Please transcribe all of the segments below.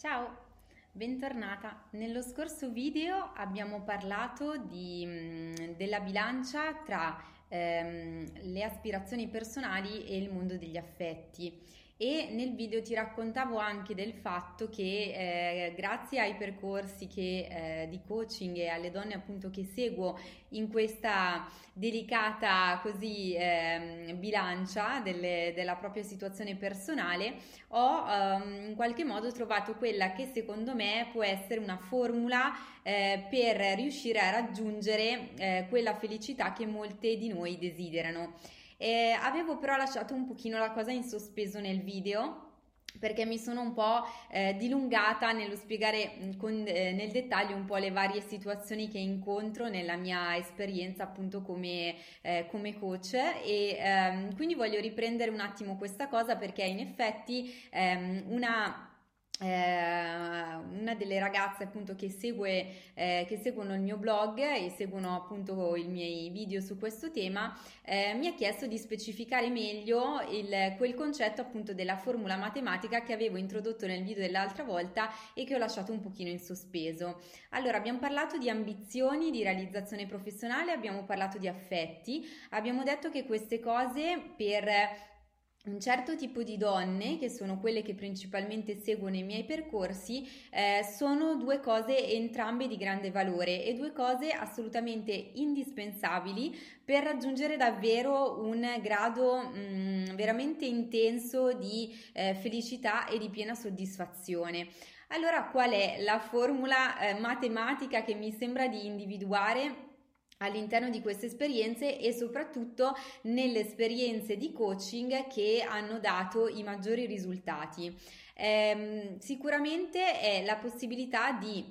Ciao, bentornata. Nello scorso video abbiamo parlato di, mm, della bilancia tra ehm, le aspirazioni personali e il mondo degli affetti e nel video ti raccontavo anche del fatto che eh, grazie ai percorsi che, eh, di coaching e alle donne appunto che seguo in questa delicata così eh, bilancia delle, della propria situazione personale ho ehm, in qualche modo trovato quella che secondo me può essere una formula eh, per riuscire a raggiungere eh, quella felicità che molte di noi desiderano. Eh, avevo però lasciato un pochino la cosa in sospeso nel video perché mi sono un po' eh, dilungata nello spiegare con, eh, nel dettaglio un po' le varie situazioni che incontro nella mia esperienza appunto come, eh, come coach. E ehm, quindi voglio riprendere un attimo questa cosa perché in effetti ehm, una eh, delle ragazze appunto che, segue, eh, che seguono il mio blog e seguono appunto i miei video su questo tema eh, mi ha chiesto di specificare meglio il, quel concetto appunto della formula matematica che avevo introdotto nel video dell'altra volta e che ho lasciato un pochino in sospeso. Allora abbiamo parlato di ambizioni, di realizzazione professionale, abbiamo parlato di affetti, abbiamo detto che queste cose per un certo tipo di donne, che sono quelle che principalmente seguono i miei percorsi, eh, sono due cose entrambe di grande valore e due cose assolutamente indispensabili per raggiungere davvero un grado mh, mm, veramente intenso di eh, felicità e di piena soddisfazione. Allora, qual è la formula eh, matematica che mi sembra di individuare? All'interno di queste esperienze e soprattutto nelle esperienze di coaching che hanno dato i maggiori risultati. Eh, sicuramente è la possibilità di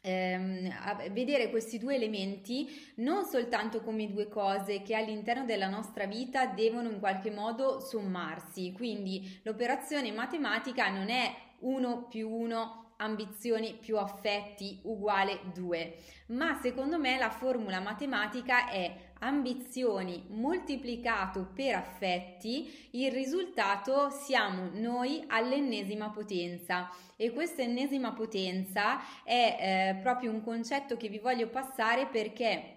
ehm, vedere questi due elementi non soltanto come due cose che all'interno della nostra vita devono in qualche modo sommarsi, quindi l'operazione matematica non è 1 più 1 ambizioni più affetti uguale 2, ma secondo me la formula matematica è ambizioni moltiplicato per affetti, il risultato siamo noi all'ennesima potenza. E questa ennesima potenza è eh, proprio un concetto che vi voglio passare perché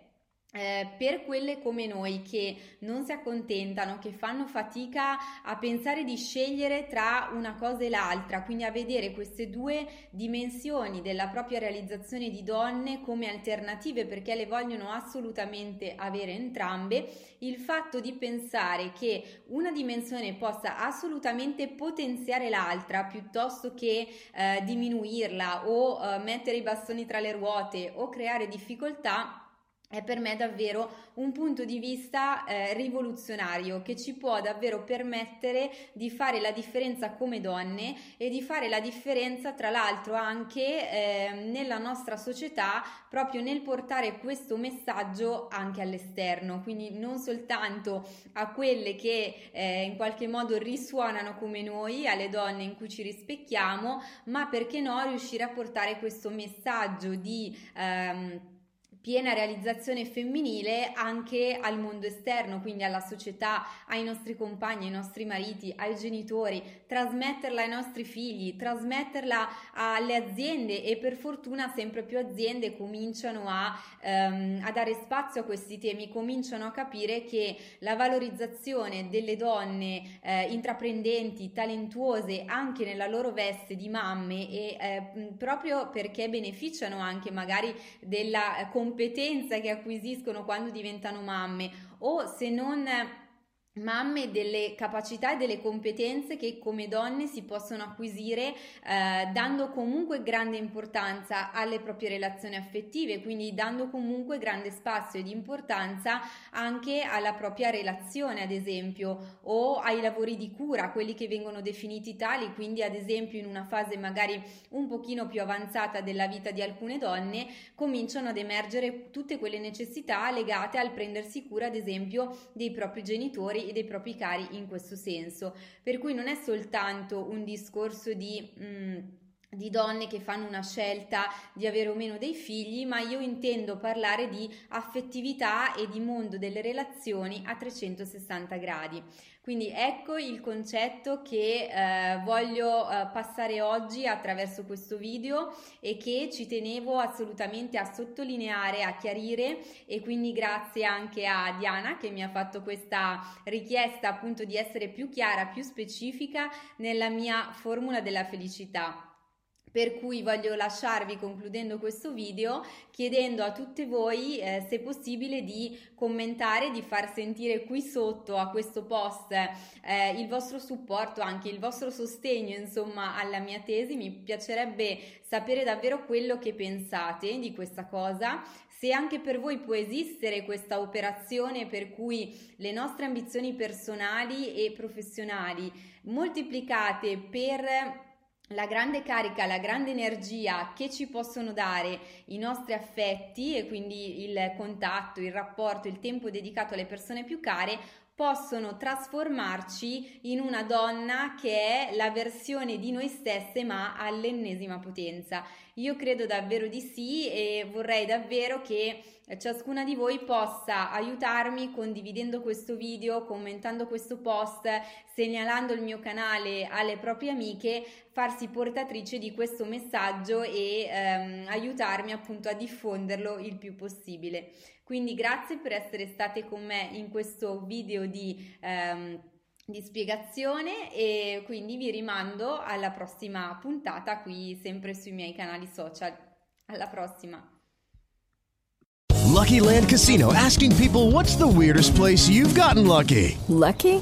eh, per quelle come noi che non si accontentano, che fanno fatica a pensare di scegliere tra una cosa e l'altra, quindi a vedere queste due dimensioni della propria realizzazione di donne come alternative perché le vogliono assolutamente avere entrambe, il fatto di pensare che una dimensione possa assolutamente potenziare l'altra piuttosto che eh, diminuirla o eh, mettere i bastoni tra le ruote o creare difficoltà è per me davvero un punto di vista eh, rivoluzionario che ci può davvero permettere di fare la differenza come donne e di fare la differenza tra l'altro anche eh, nella nostra società proprio nel portare questo messaggio anche all'esterno. Quindi non soltanto a quelle che eh, in qualche modo risuonano come noi alle donne in cui ci rispecchiamo ma perché no riuscire a portare questo messaggio di ehm, piena realizzazione femminile anche al mondo esterno, quindi alla società, ai nostri compagni, ai nostri mariti, ai genitori, trasmetterla ai nostri figli, trasmetterla alle aziende e per fortuna sempre più aziende cominciano a, ehm, a dare spazio a questi temi, cominciano a capire che la valorizzazione delle donne eh, intraprendenti, talentuose anche nella loro veste di mamme e eh, proprio perché beneficiano anche magari della competenza competenza che acquisiscono quando diventano mamme o se non mamme delle capacità e delle competenze che come donne si possono acquisire eh, dando comunque grande importanza alle proprie relazioni affettive, quindi dando comunque grande spazio ed importanza anche alla propria relazione, ad esempio, o ai lavori di cura, quelli che vengono definiti tali, quindi ad esempio in una fase magari un pochino più avanzata della vita di alcune donne, cominciano ad emergere tutte quelle necessità legate al prendersi cura, ad esempio, dei propri genitori e dei propri cari in questo senso. Per cui non è soltanto un discorso di... Mm, di donne che fanno una scelta di avere o meno dei figli, ma io intendo parlare di affettività e di mondo delle relazioni a 360 gradi. Quindi ecco il concetto che eh, voglio eh, passare oggi attraverso questo video e che ci tenevo assolutamente a sottolineare, a chiarire e quindi grazie anche a Diana che mi ha fatto questa richiesta appunto di essere più chiara, più specifica nella mia formula della felicità. Per cui voglio lasciarvi concludendo questo video chiedendo a tutte voi eh, se possibile di commentare, di far sentire qui sotto a questo post eh, il vostro supporto, anche il vostro sostegno insomma alla mia tesi. Mi piacerebbe sapere davvero quello che pensate di questa cosa, se anche per voi può esistere questa operazione per cui le nostre ambizioni personali e professionali moltiplicate per la grande carica, la grande energia che ci possono dare i nostri affetti e quindi il contatto, il rapporto, il tempo dedicato alle persone più care possono trasformarci in una donna che è la versione di noi stesse ma all'ennesima potenza. Io credo davvero di sì e vorrei davvero che ciascuna di voi possa aiutarmi condividendo questo video, commentando questo post, segnalando il mio canale alle proprie amiche, farsi portatrice di questo messaggio e ehm, aiutarmi appunto a diffonderlo il più possibile. Quindi grazie per essere state con me in questo video di ehm, di spiegazione e quindi vi rimando alla prossima puntata qui sempre sui miei canali social. Alla prossima! Lucky Land Casino asking people what's the weirdest place you've gotten lucky? Lucky?